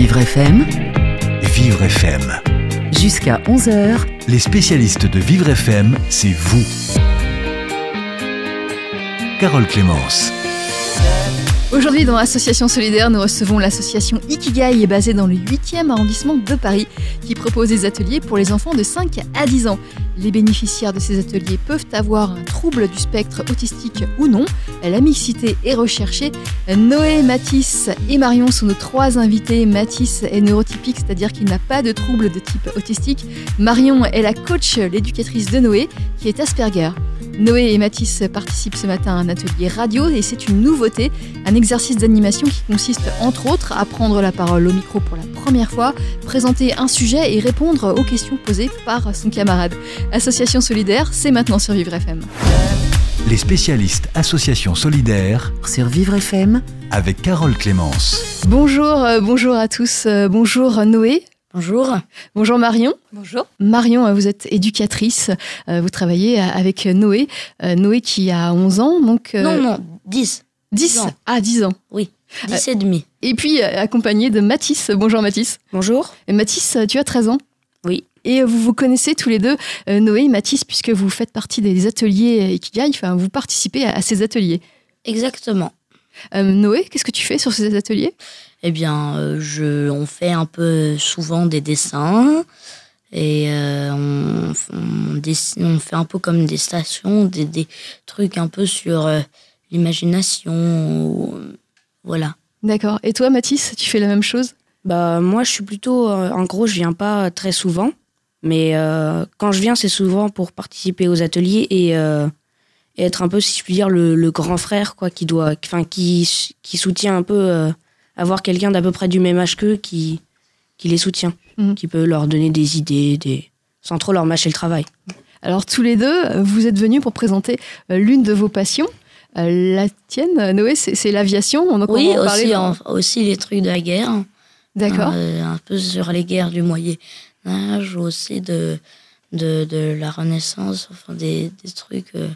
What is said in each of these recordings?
Vivre FM, Vivre FM. jusqu'à 11h, Les spécialistes de Vivre FM, c'est vous. Carole Clémence. Aujourd'hui, dans Association Solidaire, nous recevons l'association Ikigai, basée dans le 8e arrondissement de Paris, qui propose des ateliers pour les enfants de 5 à 10 ans. Les bénéficiaires de ces ateliers peuvent avoir un trouble du spectre autistique ou non. La mixité est recherchée. Noé, Mathis et Marion sont nos trois invités. Mathis est neurotypique, c'est-à-dire qu'il n'a pas de trouble de type autistique. Marion est la coach, l'éducatrice de Noé, qui est Asperger. Noé et Mathis participent ce matin à un atelier radio et c'est une nouveauté, un exercice d'animation qui consiste entre autres à prendre la parole au micro pour la première fois, présenter un sujet et répondre aux questions posées par son camarade. Association solidaire, c'est maintenant sur Vivre FM. Les spécialistes Association Solidaire sur Vivre FM, avec Carole Clémence. Bonjour, euh, bonjour à tous, euh, bonjour Noé. Bonjour. Bonjour Marion. Bonjour. Marion, vous êtes éducatrice, euh, vous travaillez euh, avec Noé, Euh, Noé qui a 11 ans, donc... euh, non, non, 10. 10 ans. Ah, 10 ans. 10 et demi. Et puis accompagné de Mathis. Bonjour Mathis. Bonjour. Et Mathis, tu as 13 ans Oui. Et vous vous connaissez tous les deux, Noé et Mathis, puisque vous faites partie des ateliers Ikigai, enfin vous participez à, à ces ateliers. Exactement. Euh, Noé, qu'est-ce que tu fais sur ces ateliers? Eh bien, euh, je, on fait un peu souvent des dessins et euh, on, on, dessine- on fait un peu comme des stations, des, des trucs un peu sur euh, l'imagination. Voilà. D'accord. Et toi Mathis, tu fais la même chose? Bah moi je suis plutôt euh, en gros je viens pas très souvent mais euh, quand je viens c'est souvent pour participer aux ateliers et, euh, et être un peu si je puis dire le, le grand frère quoi qui doit enfin qui qui soutient un peu euh, avoir quelqu'un d'à peu près du même âge qu'eux qui qui les soutient Mhm. qui peut leur donner des idées des sans trop leur mâcher le travail. Alors tous les deux, vous êtes venus pour présenter euh, l'une de vos passions. Euh, la tienne, Noé, c'est l'aviation. On Oui, aussi, en- aussi les trucs de la guerre. D'accord. Euh, un peu sur les guerres du Moyen Âge, aussi de, de, de la Renaissance, enfin des, des trucs euh,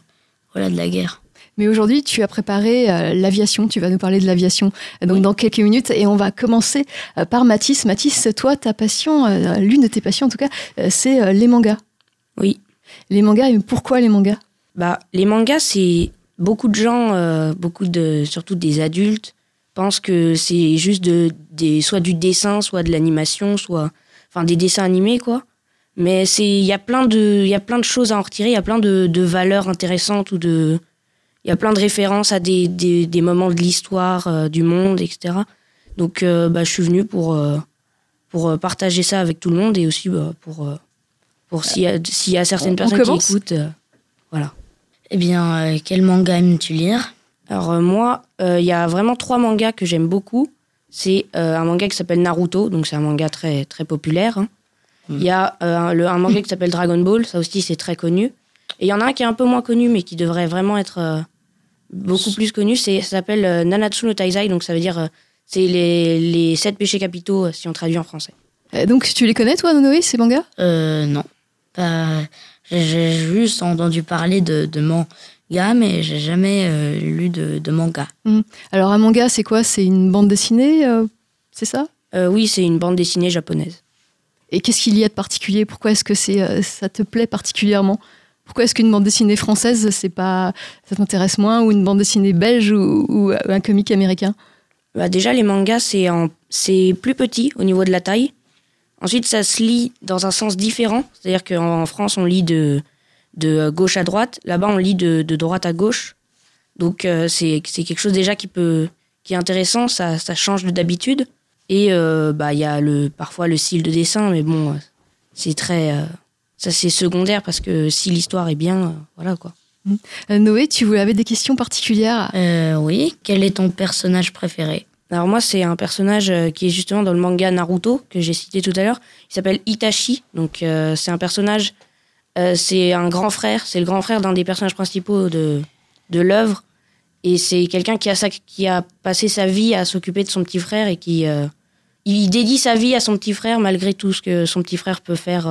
voilà, de la guerre. Mais aujourd'hui, tu as préparé euh, l'aviation. Tu vas nous parler de l'aviation. Donc, Oui. dans quelques minutes, et on va commencer euh, par Mathis. Mathis, toi, ta passion, euh, l'une de tes passions en tout cas, euh, c'est euh, les mangas. Oui. Les mangas. Et pourquoi les mangas? Bah, les mangas, c'est beaucoup de gens, euh, beaucoup de, surtout des adultes, pensent que c'est juste de, des, soit du dessin, soit de l'animation, soit, enfin, des dessins animés, quoi. Mais c'est, il y a plein de, il y a plein de choses à en retirer, il y a plein de, de valeurs intéressantes ou de, il y a plein de références à des, des, des moments de l'histoire, euh, du monde, etc. Donc, euh, bah, je suis venue pour, euh, pour partager ça avec tout le monde et aussi bah, pour, pour s'il y a, s'il y a certaines on personnes qui écoutent. euh, Eh bien, quel manga aimes-tu lire? Alors moi, il y a vraiment trois mangas que j'aime beaucoup. C'est un manga qui s'appelle Naruto, donc c'est un manga très très populaire. hein. Il y a euh, un, le- un manga qui s'appelle Dragon Ball, ça aussi c'est très connu. Et il y en a un qui est un peu moins connu, mais qui devrait vraiment être euh, beaucoup plus connu. C'est ça s'appelle euh, Nanatsu no Taizai, donc ça veut dire euh, c'est les, les sept péchés capitaux euh, si on traduit en français. Euh, Donc, tu les connais, toi, Noé, ces mangas? Euh, Non. Pas- j'ai- juste entendu parler de, de manga, mais j'ai jamais euh, lu de, de manga. Alors, un manga, c'est quoi? C'est une bande dessinée euh, C'est ça? Euh, oui, c'est une bande dessinée japonaise. Et qu'est-ce qu'il y a de particulier? Pourquoi est-ce que c'est, euh, ça te plaît particulièrement? Pourquoi est-ce qu'une bande dessinée française, c'est pas, ça t'intéresse moins, ou une bande dessinée belge ou, un comique américain? Bah déjà, les mangas, c'est en- c'est plus petit au niveau de la taille. Ensuite, ça se lit dans un sens différent. C'est-à-dire qu'en France, on lit de, de gauche à droite. Là-bas, on lit de, de droite à gauche. Donc, euh, c'est c'est quelque chose déjà qui, peut, qui est intéressant. Ça, ça change de d'habitude. Et euh, bah, il y a le, parfois le style de dessin, mais bon, c'est très. euh, ça, c'est secondaire parce que si l'histoire est bien, voilà quoi. Euh, Noé, tu voulais- avais des questions particulières Euh, oui, quel est ton personnage préféré? Alors moi, c'est un personnage euh, qui est justement dans le manga Naruto que j'ai cité tout à l'heure. Il s'appelle Itachi. Donc euh, c'est un personnage, euh, c'est un grand frère. C'est le grand frère d'un des personnages principaux de de l'œuvre. Et c'est quelqu'un qui a sa- qui a passé sa vie à s'occuper de son petit frère et qui euh, il dédie sa vie à son petit frère malgré tout ce que son petit frère peut faire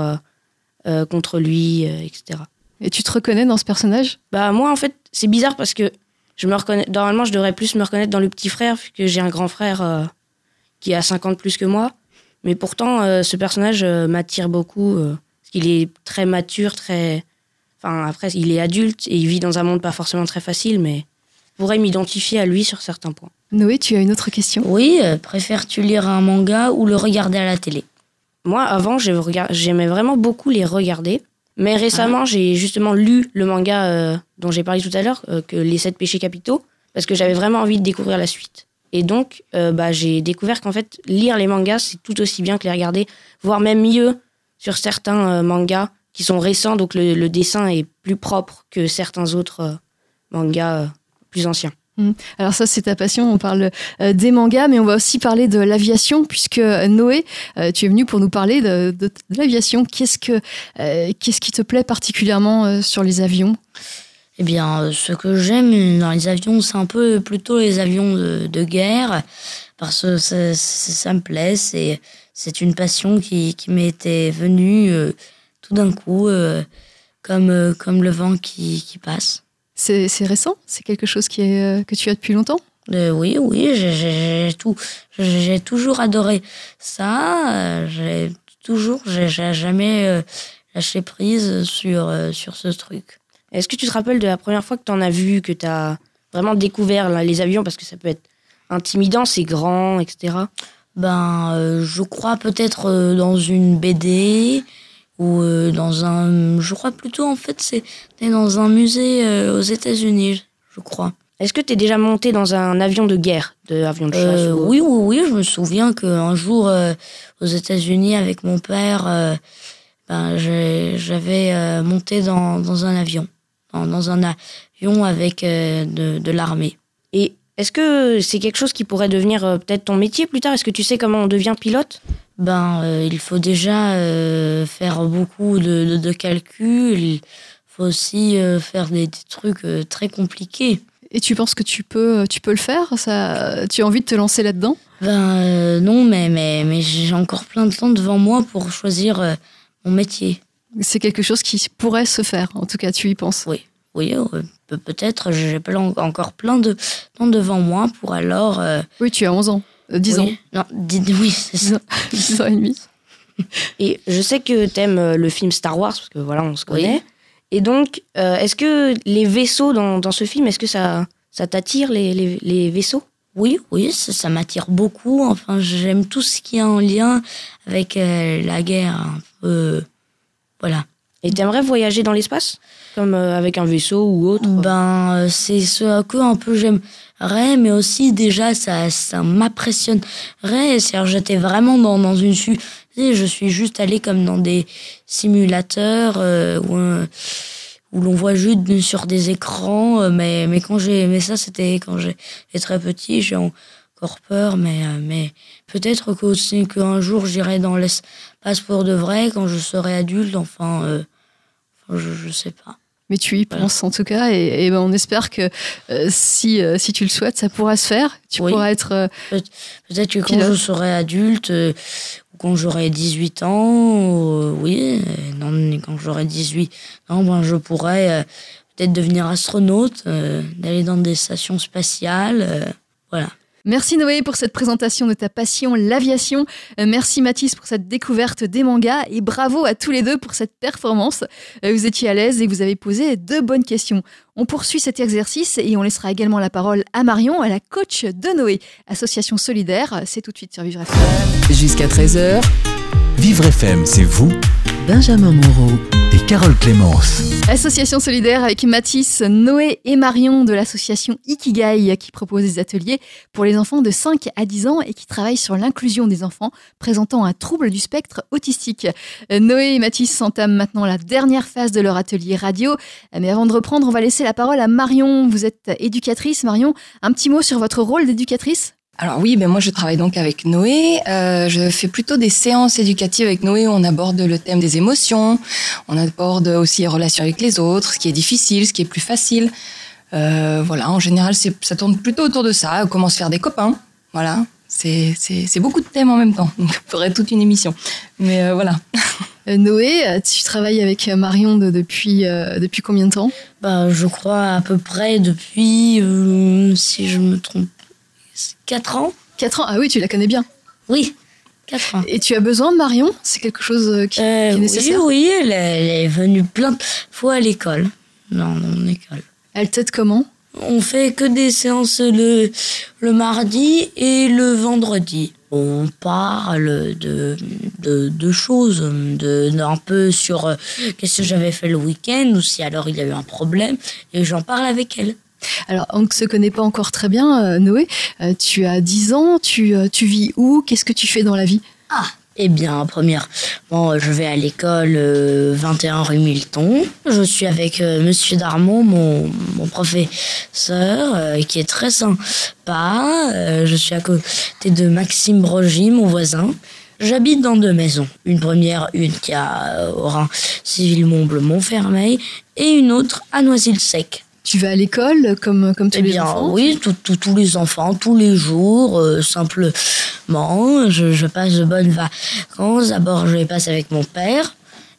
euh, contre lui, euh, etc. Et tu te reconnais dans ce personnage? Bah moi en fait c'est bizarre parce que je me reconnais normalement je devrais plus me reconnaître dans le petit frère vu que j'ai un grand frère euh, qui a 50 plus que moi Mais pourtant, euh, ce personnage euh, m'attire beaucoup. euh, parce qu'il est très mature, très. Enfin, après, il est adulte et il vit dans un monde pas forcément très facile, mais je pourrais m'identifier à lui sur certains points. Noé, tu as une autre question? Oui, euh, préfères-tu lire un manga ou le regarder à la télé? Moi, avant, j'aimais vraiment beaucoup les regarder. Mais récemment, j'ai justement lu le manga euh, dont j'ai parlé tout à l'heure, euh, que Les Sept Péchés Capitaux, parce que j'avais vraiment envie de découvrir la suite. Et donc, euh, bah, j'ai découvert qu'en fait, lire les mangas, c'est tout aussi bien que les regarder, voire même mieux sur certains mangas qui sont récents, donc le, le dessin est plus propre que certains autres mangas plus anciens. Alors ça, c'est ta passion. On parle euh, des mangas, mais on va aussi parler de l'aviation, puisque euh, Noé, euh, tu es venu pour nous parler de, l'aviation. Qu'est-ce que, qu'est-ce qui te plaît particulièrement sur les avions? Eh bien, ce que j'aime dans les avions, c'est un peu plutôt les avions de, guerre, parce que ça, me plaît. C'est, c'est une passion qui, m'était venue tout d'un coup, comme, comme le vent qui passe. C'est, c'est récent? C'est quelque chose qui est, euh, que tu as depuis longtemps? Euh, oui, oui, j'ai, tout, j'ai toujours adoré ça. euh, J'ai toujours, j'ai j'ai jamais euh, lâché prise sur, euh, sur ce truc. Est-ce que tu te rappelles de la première fois que tu en as vu, que tu as vraiment découvert là, les avions, parce que ça peut être intimidant, c'est grand, etc. Ben, euh, je crois peut-être euh, dans une BD ou euh, dans un. Je crois plutôt en fait c'était dans un musée euh, aux États-Unis, je crois. Est-ce que tu es déjà monté dans un avion de guerre, de avion de chasse Euh, ou- oui, oui, oui. Je me souviens qu'un jour aux États-Unis avec mon père, ben, j'avais monté dans, dans un avion, dans, dans un avion avec de, de l'armée. Et est-ce que c'est quelque chose qui pourrait devenir peut-être ton métier plus tard? Est-ce que tu sais comment on devient pilote? Ben, euh, il faut déjà euh, faire beaucoup de, de, de calculs. Il faut aussi euh, faire des, des trucs très compliqués. Et tu penses que tu peux, tu peux le faire? Ça, Tu as envie de te lancer là-dedans? Ben non, mais, mais, mais j'ai encore plein de temps devant moi pour choisir mon métier. C'est quelque chose qui pourrait se faire. En tout cas, tu y penses. Oui, oui, pe- peut-être j'ai encore plein de temps devant moi pour alors. Oui, tu as 11 ans. Euh, 10 ans. oui, Non, oui, c'est 10 ça. ans. 10 ans et demi. Et je sais que t'aimes euh, le film Star Wars, parce que voilà, on se Oui. connaît. Et donc, euh, est-ce que les vaisseaux dans, dans ce film, est-ce que ça, ça t'attire, les, les, les vaisseaux? Oui, oui, ça, ça m'attire beaucoup. Enfin, j'aime tout ce qui est en lien avec euh, la guerre. Un peu, voilà. Et t'aimerais voyager dans l'espace Comme euh, avec un vaisseau ou autre? Ben, euh, c'est ce à quoi un peu j'aimerais, mais aussi déjà ça, ça m'impressionnerait. C'est-à-dire, j'étais vraiment dans, dans une Je suis juste allée comme dans des simulateurs euh, où, euh, où l'on voit juste sur des écrans. euh, Mais, mais quand j'ai, mais ça c'était quand j'étais très petit. J'ai encore peur, mais, euh, mais peut-être qu'un jour j'irai dans l'espace pour de vrai quand je serai adulte. Enfin, euh, enfin, je, je sais pas. Mais tu y Voilà. penses en tout cas, et, et ben on espère que euh, si, euh, si tu le souhaites, ça pourra se faire. Tu Oui. pourras être. Peut-être que quand je serai adulte, ou quand j'aurai 18 ans, oui, non, quand j'aurai 18 ans, ben, je pourrais peut-être devenir astronaute, d'aller dans des stations spatiales. voilà. Merci Noé pour cette présentation de ta passion, l'aviation. Euh, Merci Mathis pour cette découverte des mangas et bravo à tous les deux pour cette performance. Euh, Vous étiez à l'aise et vous avez posé deux bonnes questions. On poursuit cet exercice et on laissera également la parole à Marion, à la coach de Noé, association solidaire. C'est tout de suite sur Vivre FM. Jusqu'à 13h, Vivre FM, c'est vous Benjamin Moreau. et Carole Clémence. Association solidaire avec Mathis, Noé et Marion de l'association Ikigai qui propose des ateliers pour les enfants de 5 à 10 ans et qui travaille sur l'inclusion des enfants présentant un trouble du spectre autistique. Euh, Noé et Mathis entament maintenant la dernière phase de leur atelier radio. Mais avant de reprendre, on va laisser la parole à Marion. Vous êtes éducatrice. Marion, un petit mot sur votre rôle d'éducatrice? Alors oui, ben moi je travaille donc avec Noé. Euh, je fais plutôt des séances éducatives avec Noé où on aborde le thème des émotions, on aborde aussi les relations avec les autres, ce qui est difficile, ce qui est plus facile. Euh, voilà, en général, c'est- ça tourne plutôt autour de ça, comment se faire des copains. Voilà, c'est c'est- c'est beaucoup de thèmes en même temps. Donc, il faudrait toute une émission. Mais euh, voilà. Euh, Noé, tu travailles avec Marion de- depuis, euh, depuis combien de temps? Bah, je crois à peu près depuis, euh, si je me trompe, 4 ans. 4 ans. Ah oui, tu la connais bien. Oui, 4 ans. Et tu as besoin de Marion? C'est quelque chose euh, qui, Euh, qui est oui, nécessaire? oui, elle, est- elle est venue plein de fois à l'école. Non, mon école. Elle t'aide comment? On fait que des séances le, le mardi et le vendredi. On parle de, de, de choses, de, d'un peu sur euh, qu'est-ce que j'avais fait le week-end ou si alors il y a eu un problème et j'en parle avec elle. Alors, on ne se connaît pas encore très bien, euh, Noé. Euh, tu as 10 ans, tu, euh, tu vis où? Qu'est-ce que tu fais dans la vie? Ah, eh bien, première, bon, je vais à l'école euh, 21 rue Milton. Je suis avec Monsieur Darmon, mon, mon professeur, qui est très sympa. Je suis à côté de Maxime Brogy, mon voisin. J'habite dans deux maisons. Une première, une qui a au rang civil Montbleu Montfermeil, et une autre à Noisy-le-Sec. Tu vas à l'école comme, comme tous Eh les bien, enfants oui, tout- tout- tous les enfants, tous les jours, euh, simplement. Je, je passe de bonnes vacances. D'abord, je les passe avec mon père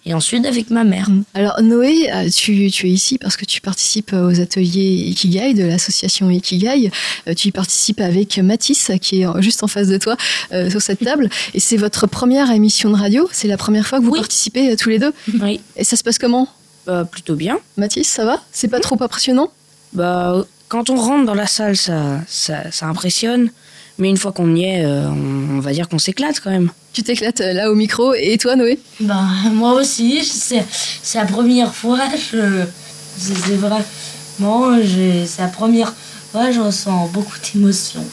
et ensuite avec ma mère. Alors Noé, euh, tu, tu es ici parce que tu participes aux ateliers Ikigai de l'association Ikigai. Euh, Tu y participes avec Mathis qui est juste en face de toi euh, sur cette table. Et c'est votre première émission de radio. C'est la première fois que vous Oui. participez tous les deux. Oui, Et ça se passe comment? Bah, plutôt bien. Mathis, ça va? C'est pas trop impressionnant? Bah, quand on rentre dans la salle, ça, ça, ça impressionne. Mais une fois qu'on y est, euh, on, on va dire qu'on s'éclate quand même. Tu t'éclates euh, là au micro. Et toi Noé? Ben, moi aussi, c'est c'est la première fois. Je, c'est c'est vraiment, j'ai- c'est la première fois. Je ressens beaucoup d'émotions.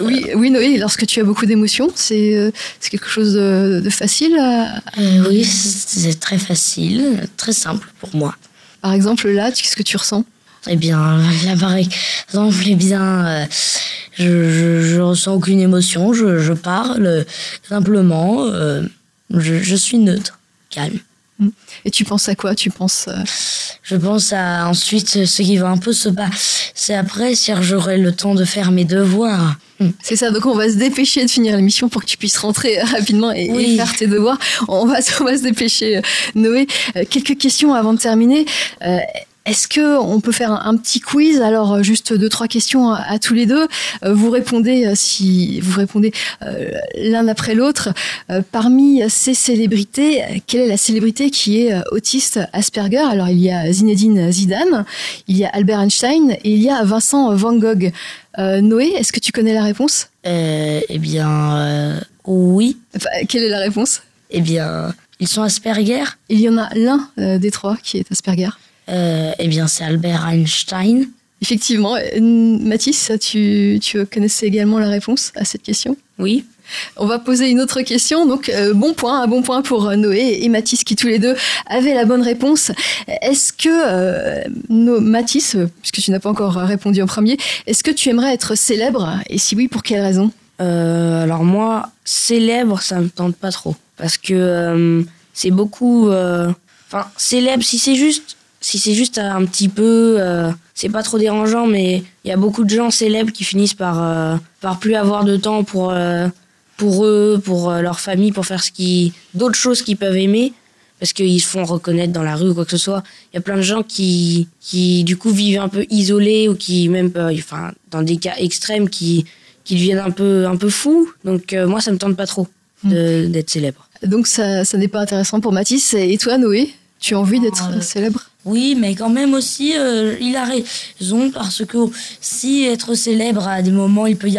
Oui, oui Noé, lorsque tu as beaucoup d'émotions, c'est euh, c'est quelque chose de, de facile. à- Euh, oui, c'est très facile, très simple pour moi. Par exemple là, qu'est-ce que tu ressens? Eh bien, là, par exemple, eh bien, euh, je, je, je ressens aucune émotion, je, je parle euh, simplement, euh, je, je suis neutre, calme. Et tu penses à quoi? Tu penses euh, Je pense à ensuite ce qui va un peu se passer après, si j'aurai le temps de faire mes devoirs. C'est ça, donc on va se dépêcher de finir l'émission pour que tu puisses rentrer rapidement et, faire tes devoirs. On va, on va se dépêcher, euh, Noé. Euh, quelques questions avant de terminer. Euh, est-ce que on peut faire un, petit quiz? Alors euh, juste deux trois questions à, à tous les deux. Euh, vous répondez euh, si vous répondez euh, l'un après l'autre. Euh, parmi ces célébrités, quelle est la célébrité qui est autiste Asperger? Alors il y a Zinedine Zidane, il y a Albert Einstein et il y a Vincent Van Gogh. Euh, Noé, est-ce que tu connais la réponse? Eh bien, oui. Enfin, quelle est la réponse? Eh bien, ils sont Asperger? Il y en a l'un des trois qui est Asperger. Euh, eh bien, c'est Albert Einstein. Effectivement. Euh, Mathis, tu, tu connaissais également la réponse à cette question? Oui. On va poser une autre question. Donc, euh, bon point, un bon point pour Noé et Mathis qui tous les deux avaient la bonne réponse. Est-ce que, euh, no- Mathis, puisque tu n'as pas encore répondu en premier, est-ce que tu aimerais être célèbre? Et si oui, pour quelle raison? Euh, alors moi, célèbre, ça me tente pas trop. Parce que euh, c'est beaucoup... euh, Enfin, célèbre, si c'est juste... Si c'est juste un petit peu... euh, c'est pas trop dérangeant, mais il y a beaucoup de gens célèbres qui finissent par, euh, par plus avoir de temps pour, euh, pour eux, pour euh, leur famille, pour faire ce qui d'autres choses qu'ils peuvent aimer. Parce qu'ils se font reconnaître dans la rue ou quoi que ce soit. Il y a plein de gens qui, qui du coup, vivent un peu isolés ou qui, même, euh, enfin, dans des cas extrêmes, qui, qui deviennent un peu, un peu fous. Donc, euh, moi, ça me tente pas trop d'être célèbre. Donc, ça, ça n'est pas intéressant pour Mathis. Et toi, Noé tu as envie d'être Euh, célèbre? Oui, mais quand même aussi, euh, il a raison parce que si être célèbre à des moments, il peut y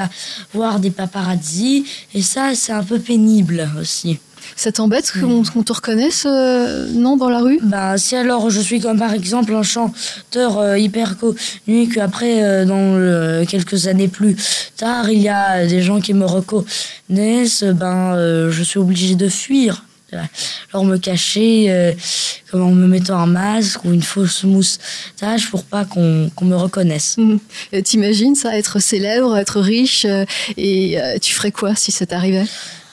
avoir des paparazzi et ça, c'est un peu pénible aussi. Ça t'embête qu'on te reconnaisse, euh, non, dans la rue? Ben, si alors je suis comme par exemple un chanteur euh, hyper connu qu'après, euh, dans le- quelques années plus tard, il y a des gens qui me reconnaissent, ben, je suis obligée de fuir. Alors me cacher, euh, comme en me mettant un masque ou une fausse moustache pour pas qu'on me reconnaisse. Mhm. Euh, T'imagines ça, être célèbre, être riche, euh, et euh, tu ferais quoi si ça t'arrivait?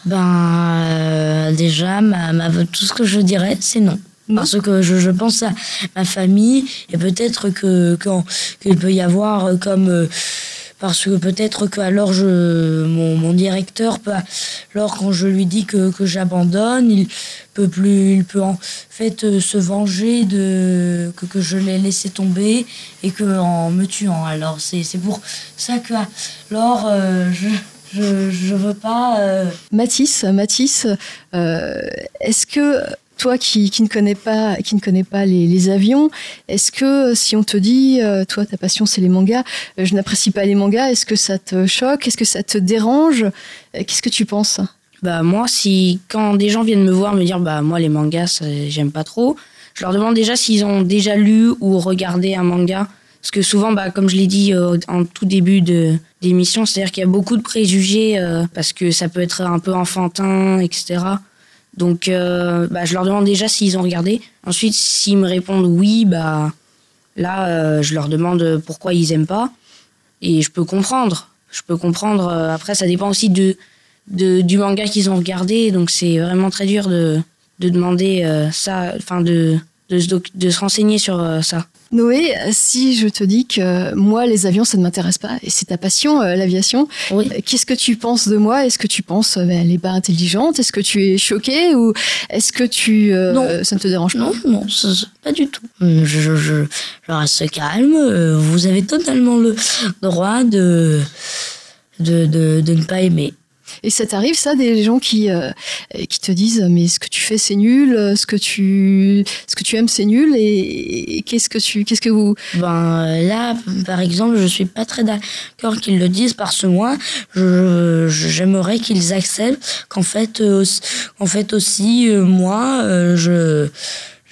Ben, euh, déjà, ma, ma- tout ce que je dirais, c'est non. Parce que je, je pense à ma famille et peut-être que qu'il peut y avoir comme euh, parce que peut-être que alors je mon, mon directeur peut alors quand je lui dis que, que j'abandonne il peut plus il peut en fait euh, se venger de que, que je l'ai laissé tomber et que en me tuant alors c'est c'est pour ça que alors euh, je je, je veux pas. euh, Mathis, Mathis, euh, est-ce que toi qui, ne connais pas, qui ne connais pas les, avions, est-ce que si on te dit, euh, toi ta passion c'est les mangas, euh, je n'apprécie pas les mangas, est-ce que ça te choque, est-ce que ça te dérange Euh, Qu'est-ce que tu penses? Bah moi, si quand des gens viennent me voir me dire bah moi les mangas j'aime pas trop, je leur demande déjà s'ils ont déjà lu ou regardé un manga parce que souvent bah comme je l'ai dit euh, en tout début de d'émission, c'est-à-dire qu'il y a beaucoup de préjugés euh, parce que ça peut être un peu enfantin, etc. Donc euh, bah je leur demande déjà s'ils ont regardé. Ensuite, s'ils me répondent oui, bah là euh, je leur demande pourquoi ils aiment pas et je peux comprendre. Je peux comprendre. euh, Après, ça dépend aussi de de, du manga qu'ils ont regardé. Donc c'est vraiment très dur de, de demander euh, ça, enfin de, de, de se renseigner sur euh, ça. Noé, si je te dis que moi les avions ça ne m'intéresse pas et c'est ta passion euh, l'aviation, Oui. euh, qu'est-ce que tu penses de moi? Est-ce que tu penses euh, ben, elle est pas intelligente? Est-ce que tu es choquée? Ou est-ce que tu euh, Non. ça ne te dérange pas? Non, non, ça- pas du tout. Je, je, je, je reste calme. Vous avez totalement le droit de, de, de, de ne pas aimer. Et ça t'arrive ça des gens qui euh, qui te disent mais ce que tu fais c'est nul, euh, ce que tu ce que tu aimes c'est nul et, et qu'est-ce que tu qu'est-ce que vous Ben là, par exemple, je suis pas très d'accord qu'ils le disent parce que moi, j'aimerais qu'ils acceptent qu'en fait, euh, aussi- en fait aussi, euh, moi, euh, je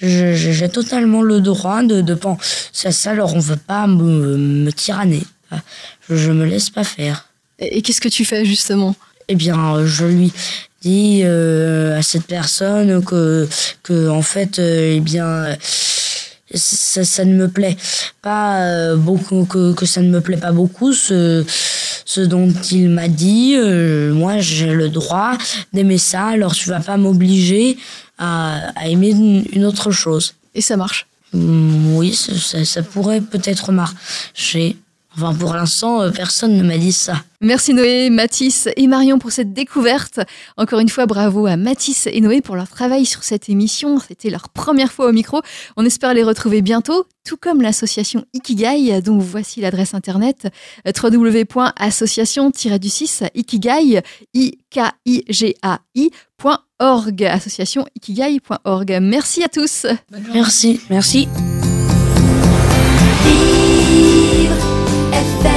j'ai totalement le droit de, de penser à ça. Alors on veut pas me, me tyranner. Je, je me laisse pas faire. et, et qu'est-ce que tu fais justement? Eh bien, euh, je lui dis euh, à cette personne que, que en fait, euh, eh bien, ça, ça ne me plaît pas beaucoup, que, que ça ne me plaît pas beaucoup ce, ce dont il m'a dit. Euh, moi, j'ai le droit d'aimer ça, alors tu vas pas m'obliger à, à aimer une, autre chose. Et ça marche? Hum, oui, ça- ça pourrait peut-être marcher. Enfin, pour l'instant, euh, personne ne m'a dit ça. Merci Noé, Mathis et Marion pour cette découverte. Encore une fois, bravo à Mathis et Noé pour leur travail sur cette émission. C'était leur première fois au micro. On espère les retrouver bientôt, tout comme l'association Ikigai, dont voici l'adresse internet euh, www.association-du6 ikigai i k i g a i.org association ikigai.org. Merci à tous. Merci. Merci. Vivre FM